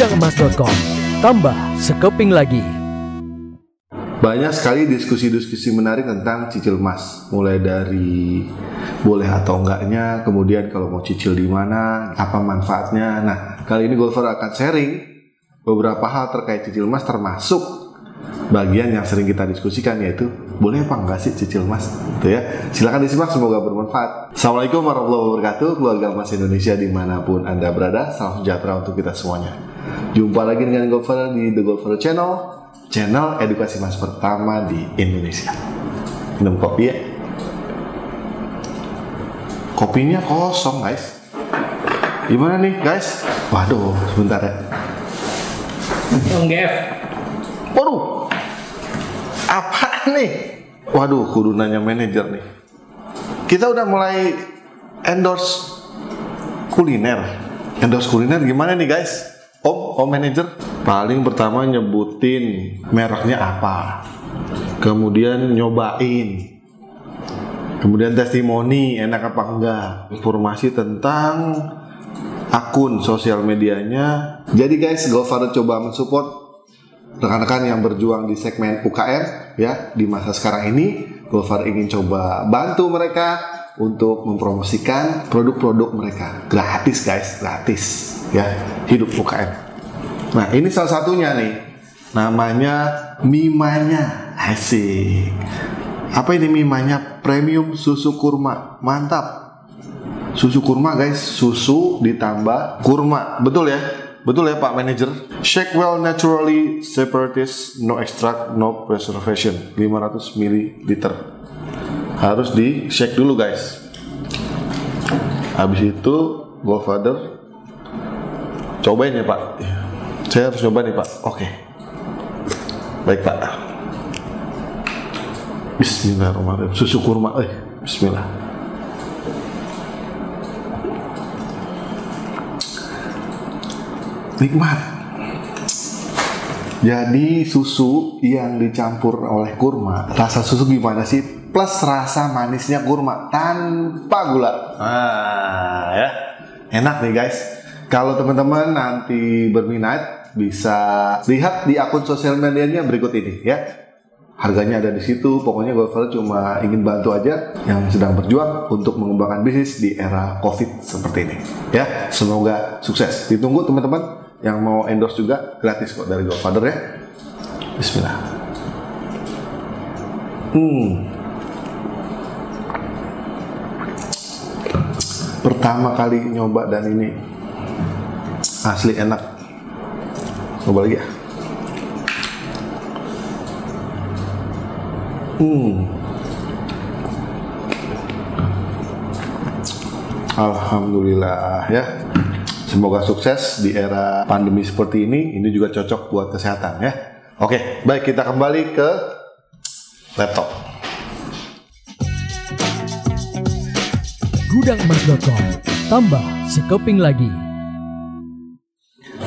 Gudangemas.com Tambah sekeping lagi. Banyak sekali diskusi-diskusi menarik tentang cicil emas, mulai dari boleh atau enggaknya, kemudian kalau mau cicil di mana, apa manfaatnya. Nah, kali ini Golfer akan sharing beberapa hal terkait cicil emas termasuk bagian yang sering kita diskusikan yaitu boleh apa enggak sih cicil emas? Gitu ya. Silakan disimak semoga bermanfaat. Assalamualaikum warahmatullahi wabarakatuh. Keluarga emas Indonesia di mana pun anda berada salam sejahtera untuk kita semuanya jumpa lagi dengan Golfer di The Golfer Channel channel edukasi emas pertama di Indonesia minum kopi ya kopinya kosong guys gimana nih guys waduh sebentar ya Gev, Waduh, apa nih? Waduh, kudu nanya manajer nih. Kita udah mulai endorse kuliner. Endorse kuliner gimana nih guys? Om, om manajer. Paling pertama nyebutin mereknya apa. Kemudian nyobain. Kemudian testimoni enak apa enggak. Informasi tentang akun sosial medianya. Jadi guys, GoFarder coba mensupport rekan-rekan yang berjuang di segmen UKM ya di masa sekarang ini Gofar ingin coba bantu mereka untuk mempromosikan produk-produk mereka. Gratis guys gratis ya hidup UKM nah ini salah satunya nih namanya Mimanya. Asik. Apa ini Mimanya? Premium susu kurma. Mantap. Susu kurma guys susu ditambah kurma. Betul ya? Betul ya Pak Manager? Shake well naturally, separatist, no extract, no preservation. 500 ml. Harus di shake dulu guys. Habis itu Godfather cobain ya Pak. Saya harus coba nih Pak. Oke. Baik Pak. Bismillahirrahmanirrahim. Susu kurma. Eh, Bismillah. nikmat. Jadi susu yang dicampur oleh kurma, rasa susu gimana sih? Plus rasa manisnya kurma tanpa gula. Nah, ya. Enak nih guys. Kalau teman-teman nanti berminat bisa lihat di akun sosial medianya berikut ini ya. Harganya ada di situ. Pokoknya Golfer cuma ingin bantu aja yang sedang berjuang untuk mengembangkan bisnis di era Covid seperti ini. Ya, semoga sukses. Ditunggu teman-teman yang mau endorse juga gratis kok dari Godfather ya. Bismillah. Hmm. Pertama kali nyoba dan ini asli enak. Coba lagi ya. Hmm. Alhamdulillah ya. Semoga sukses di era pandemi seperti ini. Ini juga cocok buat kesehatan ya. Oke, baik kita kembali ke laptop. Gudangemas.com Tambah sekeping lagi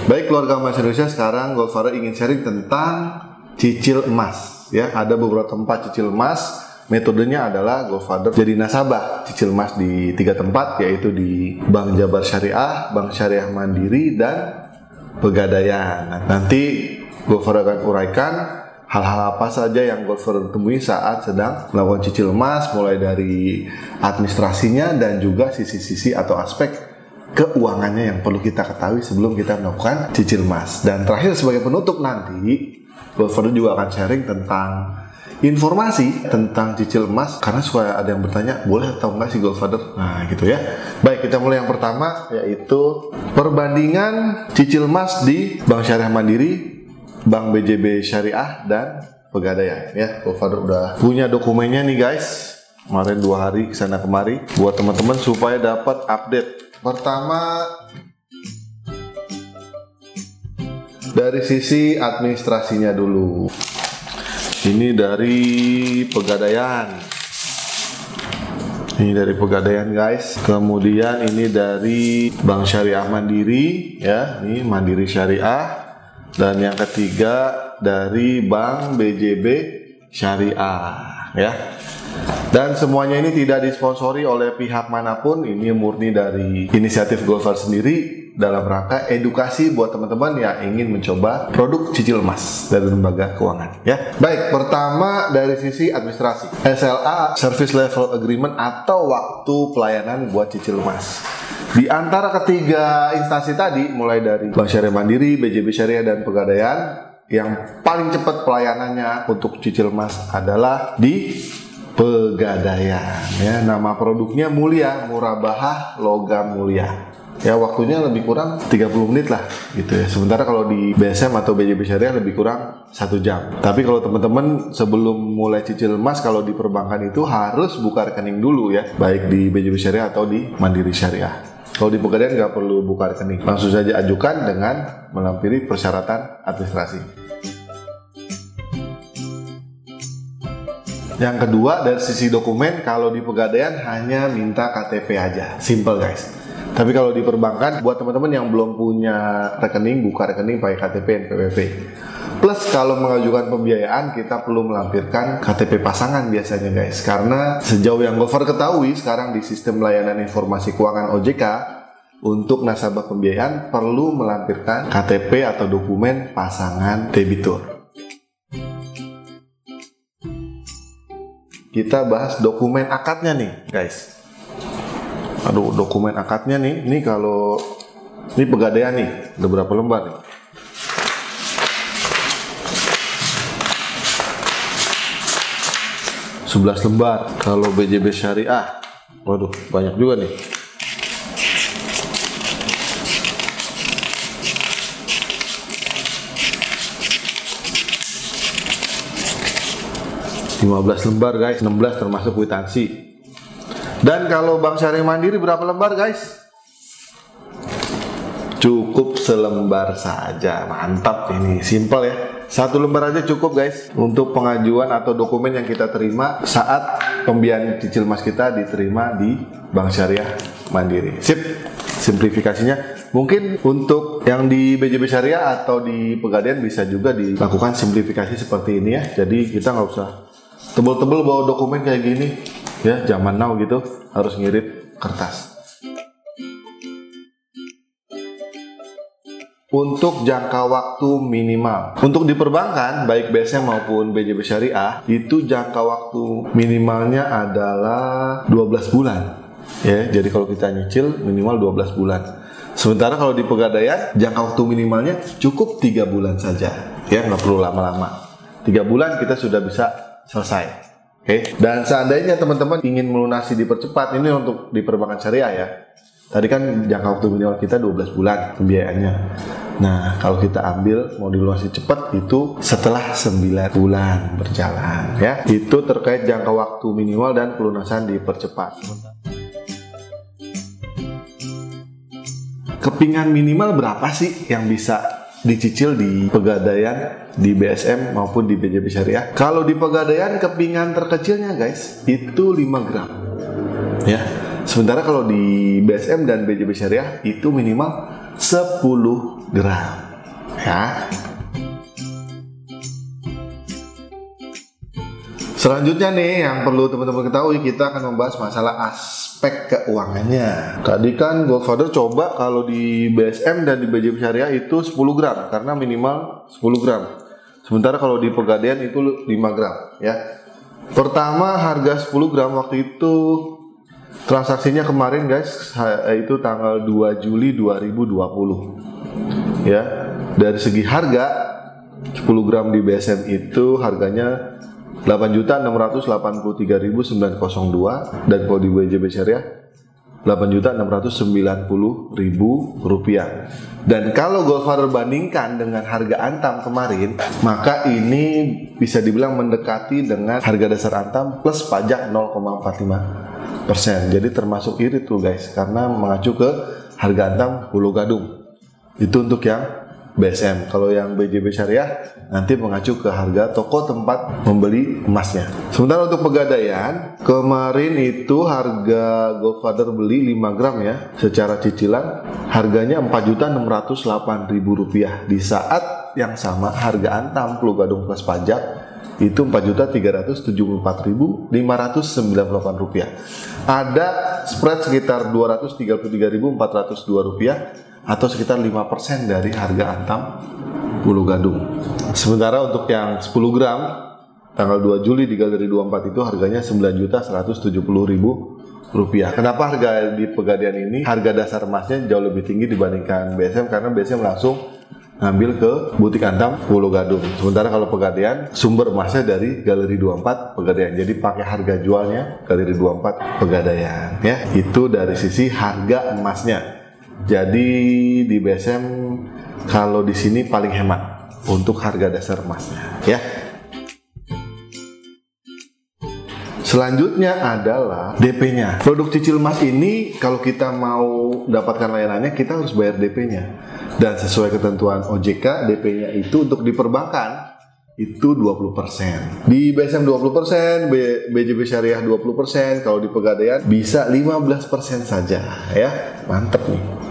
Baik keluarga emas Indonesia, sekarang Goldfather ingin sharing tentang cicil emas. Ya, ada beberapa tempat cicil emas Metodenya adalah Godfather jadi nasabah cicil emas di tiga tempat yaitu di Bank Jabar Syariah, Bank Syariah Mandiri dan Pegadaian. Nah, nanti Godfather akan uraikan hal-hal apa saja yang Godfather temui saat sedang melakukan cicil emas mulai dari administrasinya dan juga sisi-sisi atau aspek keuangannya yang perlu kita ketahui sebelum kita melakukan cicil emas. Dan terakhir sebagai penutup nanti Godfather juga akan sharing tentang informasi tentang cicil emas karena suka ada yang bertanya boleh atau enggak sih Godfather nah gitu ya baik kita mulai yang pertama yaitu perbandingan cicil emas di Bank Syariah Mandiri Bank BJB Syariah dan Pegadaian ya Godfather udah punya dokumennya nih guys kemarin dua hari ke sana kemari buat teman-teman supaya dapat update pertama dari sisi administrasinya dulu ini dari Pegadaian. Ini dari Pegadaian guys. Kemudian ini dari Bank Syariah Mandiri ya, ini Mandiri Syariah. Dan yang ketiga dari Bank BJB Syariah ya. Dan semuanya ini tidak disponsori oleh pihak mana pun, ini murni dari inisiatif Golfer sendiri dalam rangka edukasi buat teman-teman yang ingin mencoba produk cicil emas dari lembaga keuangan ya. Baik, pertama dari sisi administrasi. SLA Service Level Agreement atau waktu pelayanan buat cicil emas. Di antara ketiga instansi tadi mulai dari Bank Syariah Mandiri, BJB Syariah dan Pegadaian yang paling cepat pelayanannya untuk cicil emas adalah di Pegadaian. Ya nama produknya Mulia Murabahah Logam Mulia. Ya waktunya lebih kurang 30 menit lah gitu ya. Sementara kalau di BSM atau BJB Syariah lebih kurang satu jam. Tapi kalau teman-teman sebelum mulai cicil emas kalau di perbankan itu harus buka rekening dulu ya. Baik di BJB Syariah atau di Mandiri Syariah kalau di Pegadaian nggak perlu buka rekening langsung saja ajukan dengan melampiri persyaratan administrasi Yang kedua dari sisi dokumen kalau di pegadaian hanya minta KTP aja, simple guys. Tapi kalau di perbankan buat teman-teman yang belum punya rekening buka rekening pakai KTP NPWP. Kalau mengajukan pembiayaan kita perlu melampirkan KTP pasangan biasanya guys. Karena sejauh yang Gopher ketahui sekarang di sistem layanan informasi keuangan OJK untuk nasabah pembiayaan perlu melampirkan KTP atau dokumen pasangan debitur. kita bahas dokumen akadnya nih guys. Aduh dokumen akadnya nih. Ini kalau ini pegadaian nih. Ada berapa lembar nih Sebelas lembar. Kalau BJB syariah waduh banyak juga nih. 15 lembar guys. 16 termasuk kwitansi. Dan kalau Bank Syariah Mandiri berapa lembar guys? Cukup selembar saja. Mantap ini simple ya satu lembar aja cukup guys. Untuk pengajuan atau dokumen yang kita terima saat pembiayaan cicil mas kita diterima di Bank Syariah Mandiri. Sip. Simplifikasinya. Mungkin untuk yang di BJB Syariah atau di Pegadaian bisa juga dilakukan simplifikasi seperti ini ya. Jadi kita nggak usah tebel-tebel bawa dokumen kayak gini. Ya zaman now gitu. Harus ngirit kertas untuk jangka waktu minimal. Untuk di perbankan, baik BSM maupun BJB Syariah, itu jangka waktu minimalnya adalah 12 bulan. Ya, jadi kalau kita nyicil minimal 12 bulan. Sementara kalau di pegadaian, jangka waktu minimalnya cukup tiga bulan saja. Ya, nggak perlu lama-lama. Tiga bulan kita sudah bisa selesai. Oke. Okay? Dan seandainya teman-teman ingin melunasi dipercepat, ini untuk di perbankan syariah ya. Tadi kan jangka waktu minimal kita 12 bulan pembiayaannya. Nah, kalau kita ambil mau dilunasi cepat itu setelah 9 bulan berjalan ya. Itu terkait jangka waktu minimal dan pelunasan dipercepat. Kepingan minimal berapa sih yang bisa dicicil di Pegadaian, di BSM maupun di BJB Syariah. Kalau di Pegadaian kepingan terkecilnya guys itu 5 gram. Ya. Sementara kalau di BSM dan BJB Syariah itu minimal 10 gram. Ya. Selanjutnya nih yang perlu teman-teman ketahui kita akan membahas masalah as aspek keuangannya. Tadi kan Godfather coba kalau di BSM dan di BJB Syariah itu 10 gram karena minimal 10 gram. Sementara kalau di Pegadaian itu 5 gram ya. Pertama harga 10 gram waktu itu transaksinya kemarin guys itu tanggal 2 Juli 2020. Ya. Dari segi harga 10 gram di BSM itu harganya 8.683.902 dan kalau di WJB Syariah 8.690.000 rupiah. Dan kalau Goldfather bandingkan dengan harga Antam kemarin, maka ini bisa dibilang mendekati dengan harga dasar Antam plus pajak 0,45 persen. Jadi termasuk irit tuh guys, karena mengacu ke harga Antam Pulau Gadung. Itu untuk yang BSM. Kalau yang BJB Syariah nanti mengacu ke harga toko tempat membeli emasnya. Sementara untuk pegadaian, kemarin itu harga Godfather beli 5 gram ya, secara cicilan harganya 4.608.000 rupiah di saat yang sama harga Antam Pulau Gadung plus pajak itu 4.374.598 rupiah. Ada spread sekitar 233.402 rupiah atau sekitar 5% dari harga Antam Pulau Gadung. Sementara untuk yang 10 gram tanggal 2 Juli di Galeri 24 itu harganya 9.170.000 rupiah. Kenapa harga di Pegadaian ini harga dasar emasnya jauh lebih tinggi dibandingkan BSM karena BSM langsung ngambil ke butik Antam Pulau Gadung. Sementara kalau Pegadaian sumber emasnya dari Galeri 24 Pegadaian. Jadi pakai harga jualnya Galeri 24 Pegadaian ya. Itu dari sisi harga emasnya. Jadi di BSM kalau di sini paling hemat untuk harga dasar emasnya ya. Selanjutnya adalah DP-nya. Produk cicil emas ini kalau kita mau dapatkan layanannya kita harus bayar DP-nya. Dan sesuai ketentuan OJK, DP-nya itu untuk di perbankan itu 20%. Di BSM 20%, B, BJB Syariah 20%, kalau di Pegadaian bisa 15% saja ya. Mantep nih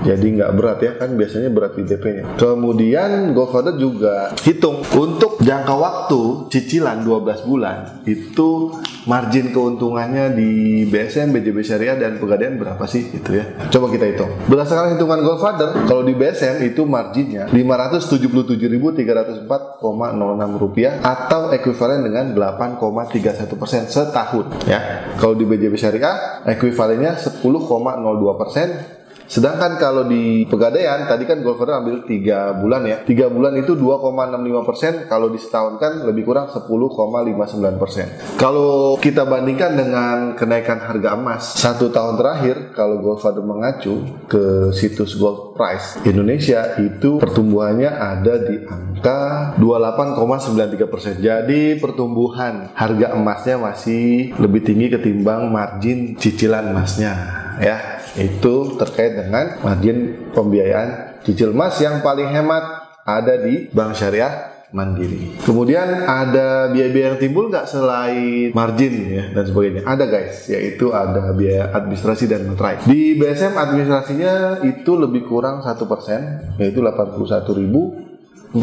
jadi nggak berat ya kan biasanya berat di DP-nya. Kemudian Godfather juga hitung untuk jangka waktu cicilan 12 bulan itu margin keuntungannya di BSM, BJB Syariah dan Pegadaian berapa sih itu ya. Coba kita hitung. Berdasarkan hitungan Godfather kalau di BSM itu marginnya 577.304,06 rupiah atau ekuivalen dengan 8,31 persen setahun ya. Kalau di BJB Syariah ekuivalennya 10,02 persen Sedangkan kalau di Pegadaian tadi kan golfer ambil 3 bulan ya. 3 bulan itu 2,65 persen. Kalau di setahun kan lebih kurang 10,59 persen. Kalau kita bandingkan dengan kenaikan harga emas satu tahun terakhir, kalau Goldfather mengacu ke situs Gold Price Indonesia itu pertumbuhannya ada di angka 28,93 persen. Jadi pertumbuhan harga emasnya masih lebih tinggi ketimbang margin cicilan emasnya ya itu terkait dengan margin pembiayaan cicil emas yang paling hemat ada di Bank Syariah Mandiri. Kemudian ada biaya-biaya yang timbul nggak selain margin ya dan sebagainya. Ada guys, yaitu ada biaya administrasi dan materai. Di BSM administrasinya itu lebih kurang satu persen, yaitu 81.471,22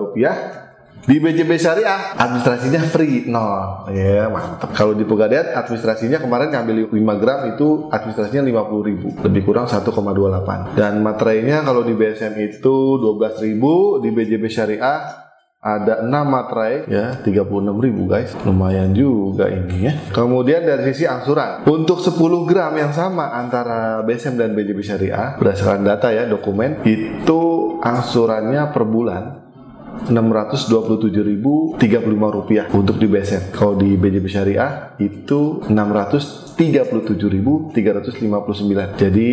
rupiah di BJB Syariah administrasinya free nol. Ya, mantap. Kalau di Pegadaian administrasinya kemarin ngambil 5 gram itu administrasinya 50 ribu. Lebih kurang 1,28. Dan materainya kalau di BSM itu 12 ribu, di BJB Syariah ada 6 materai ya 36 ribu guys lumayan juga ini ya kemudian dari sisi angsuran untuk 10 gram yang sama antara BSM dan BJB Syariah berdasarkan data ya dokumen itu angsurannya per bulan 627.035 rupiah untuk di BSN. Kalau di BJB Syariah itu 637.359. Jadi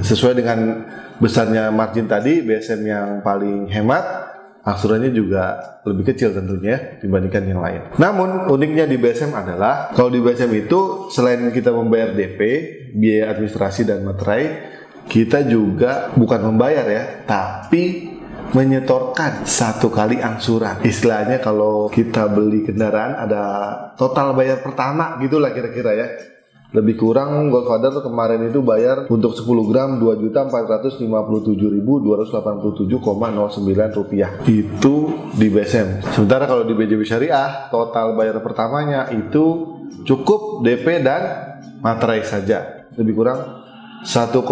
sesuai dengan besarnya margin tadi BSN yang paling hemat angsurannya juga lebih kecil tentunya ya, dibandingkan yang lain. Namun uniknya di BSM adalah kalau di BSM itu selain kita membayar DP, biaya administrasi dan materai, kita juga bukan membayar ya, tapi menyetorkan satu kali angsuran. Istilahnya kalau kita beli kendaraan ada total bayar pertama gitulah kira-kira ya. Lebih kurang Goldfather kemarin itu bayar untuk 10 gram 2.457.287,09 rupiah. Itu di BSM. Sementara kalau di BJB Syariah total bayar pertamanya itu cukup DP dan materai saja. Lebih kurang 1,7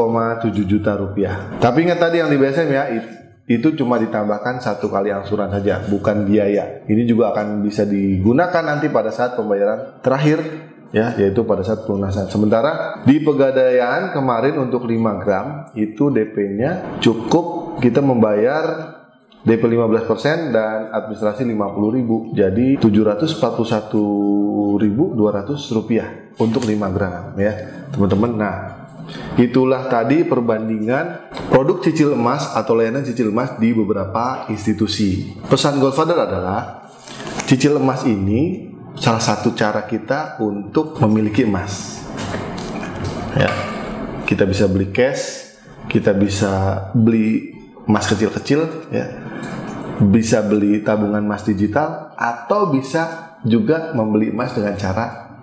juta rupiah. Tapi ingat tadi yang di BSM ya, itu cuma ditambahkan satu kali angsuran saja, bukan biaya. Ini juga akan bisa digunakan nanti pada saat pembayaran terakhir ya, yaitu pada saat pelunasan. Sementara di pegadaian kemarin untuk 5 gram itu DP-nya cukup kita membayar DP 15% dan administrasi 50.000. Jadi 741.200 rupiah untuk 5 gram ya. Teman-teman, nah Itulah tadi perbandingan produk cicil emas atau layanan cicil emas di beberapa institusi. Pesan Goldfather adalah cicil emas ini salah satu cara kita untuk memiliki emas. Ya, kita bisa beli cash, kita bisa beli emas kecil-kecil, ya, bisa beli tabungan emas digital, atau bisa juga membeli emas dengan cara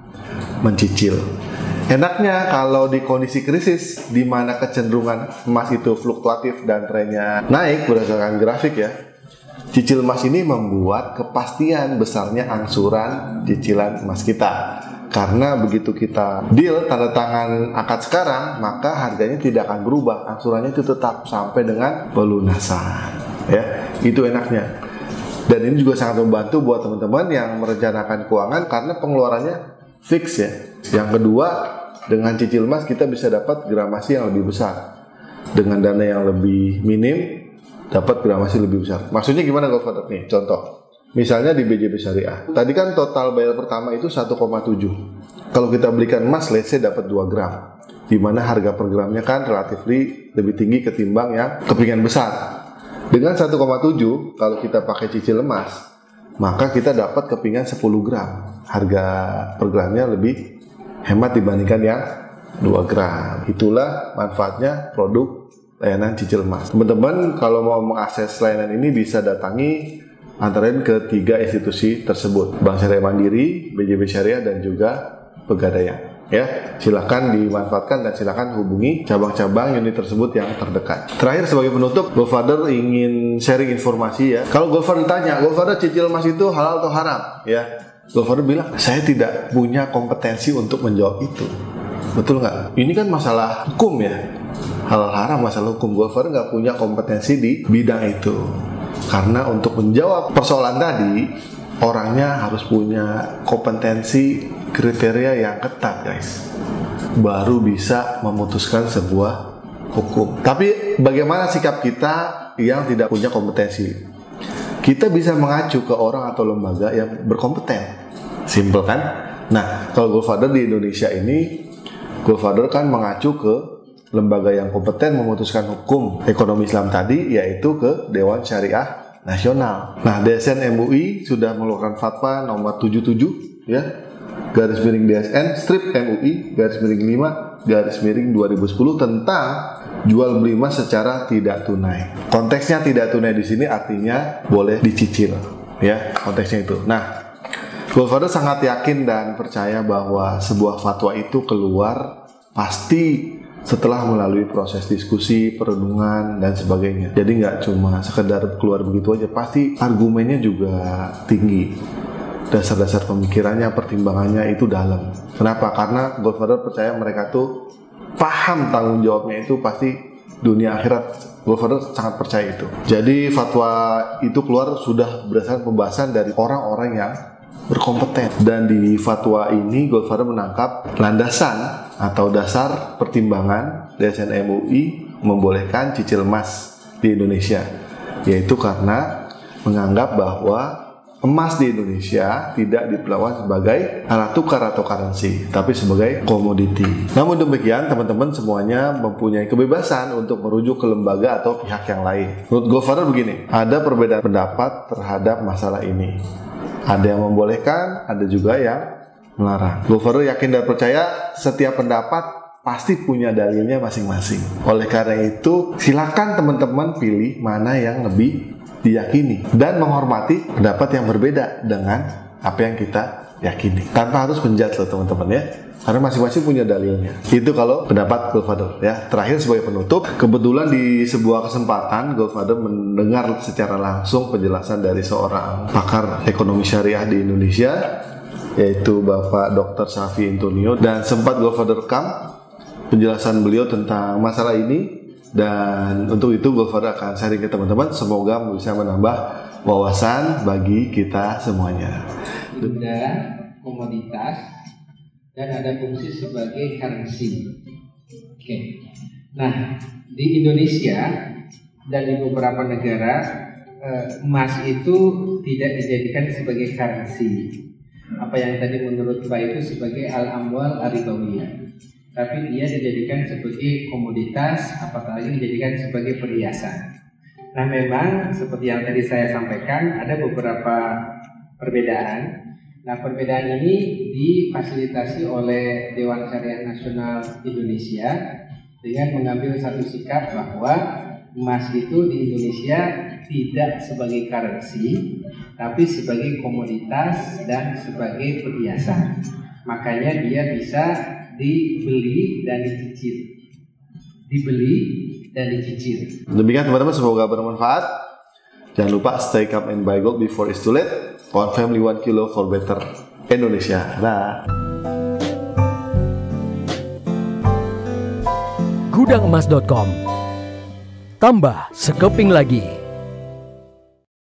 mencicil. Enaknya kalau di kondisi krisis di mana kecenderungan emas itu fluktuatif dan trennya naik berdasarkan grafik ya. Cicil emas ini membuat kepastian besarnya angsuran cicilan emas kita. Karena begitu kita deal tanda tangan akad sekarang, maka harganya tidak akan berubah. Angsurannya itu tetap sampai dengan pelunasan. Ya, itu enaknya. Dan ini juga sangat membantu buat teman-teman yang merencanakan keuangan karena pengeluarannya fix ya. Yang kedua, dengan cicil emas kita bisa dapat gramasi yang lebih besar. Dengan dana yang lebih minim, dapat gramasi lebih besar. Maksudnya gimana Godfather? Nih, contoh. Misalnya di BJB Syariah. Tadi kan total bayar pertama itu 1,7. Kalau kita belikan emas, let's dapat 2 gram. Di mana harga per gramnya kan relatif lebih tinggi ketimbang yang kepingan besar. Dengan 1,7, kalau kita pakai cicil emas, maka kita dapat kepingan 10 gram. Harga per gramnya lebih hemat dibandingkan yang 2 gram. Itulah manfaatnya produk layanan cicil emas. Teman-teman kalau mau mengakses layanan ini bisa datangi antara lain ke tiga institusi tersebut. Bank Syariah Mandiri, BJB Syariah dan juga Pegadaian. Ya silakan dimanfaatkan dan silakan hubungi cabang-cabang unit tersebut yang terdekat. Terakhir sebagai penutup Godfather ingin sharing informasi ya. Kalau Godfather ditanya Godfather cicil emas itu halal atau haram? Ya Godfather bilang saya tidak punya kompetensi untuk menjawab itu betul nggak ini kan masalah hukum ya halal haram masalah hukum Godfather nggak punya kompetensi di bidang itu karena untuk menjawab persoalan tadi, orangnya harus punya kompetensi kriteria yang ketat, guys. Baru bisa memutuskan sebuah hukum. Tapi bagaimana sikap kita yang tidak punya kompetensi? Kita bisa mengacu ke orang atau lembaga yang berkompeten. Simple kan? Nah, kalau Goldfather di Indonesia ini, Goldfather kan mengacu ke lembaga yang kompeten memutuskan hukum ekonomi Islam tadi yaitu ke Dewan Syariah Nasional. Nah, DSN MUI sudah mengeluarkan fatwa nomor 77 ya garis miring DSN strip MUI garis miring 5 garis miring 2010 tentang jual beli emas secara tidak tunai. Konteksnya tidak tunai di sini artinya boleh dicicil ya konteksnya itu. Nah, Goldfather sangat yakin dan percaya bahwa sebuah fatwa itu keluar pasti setelah melalui proses diskusi, perenungan dan sebagainya. Jadi nggak cuma sekedar keluar begitu aja, pasti argumennya juga tinggi. Dasar-dasar pemikirannya, pertimbangannya itu dalam. Kenapa? Karena Godfather percaya mereka tuh paham tanggung jawabnya itu pasti dunia akhirat. Godfather sangat percaya itu. Jadi fatwa itu keluar sudah berdasarkan pembahasan dari orang-orang yang berkompeten dan di fatwa ini Godfather menangkap landasan atau dasar pertimbangan DSN MUI membolehkan cicil emas di Indonesia yaitu karena menganggap bahwa emas di Indonesia tidak diperlakukan sebagai alat tukar atau currency, tapi sebagai komoditi. Namun demikian, teman-teman semuanya mempunyai kebebasan untuk merujuk ke lembaga atau pihak yang lain. Menurut Godfather begini, ada perbedaan pendapat terhadap masalah ini. Ada yang membolehkan, ada juga yang melarang. Gover yakin dan percaya setiap pendapat pasti punya dalilnya masing-masing. Oleh karena itu, silakan teman-teman pilih mana yang lebih diyakini dan menghormati pendapat yang berbeda dengan apa yang kita yakini. Tanpa harus menjudge loh teman-teman ya. Karena masing-masing punya dalilnya. Itu kalau pendapat Godfather ya. Terakhir sebagai penutup, kebetulan di sebuah kesempatan Godfather mendengar secara langsung penjelasan dari seorang pakar ekonomi syariah di Indonesia yaitu Bapak Dr. Safi Antonio dan sempat Godfather rekam penjelasan beliau tentang masalah ini dan untuk itu Godfather akan sharing ke teman-teman semoga bisa menambah wawasan bagi kita semuanya. Benda komoditas dan ada fungsi sebagai currency. Oke. Nah, di Indonesia dan di beberapa negara eh, emas itu tidak dijadikan sebagai currency. Apa yang tadi menurut Pak itu sebagai al-amwal aribawiyah. Tapi dia dijadikan sebagai komoditas, apalagi dijadikan sebagai perhiasan. Nah memang seperti yang tadi saya sampaikan ada beberapa perbedaan Nah, perbedaan ini difasilitasi oleh Dewan Syariah Nasional Indonesia dengan mengambil satu sikap bahwa emas itu di Indonesia tidak sebagai currency, tapi sebagai komoditas dan sebagai perhiasan. Makanya dia bisa dibeli dan dicicil. Dibeli dan dicicil. Demikian teman-teman semoga bermanfaat. Jangan lupa stay calm and buy gold before it's too late. One family one kilo for better Indonesia. Nah. Gudangemas.com. Tambah sekeping lagi.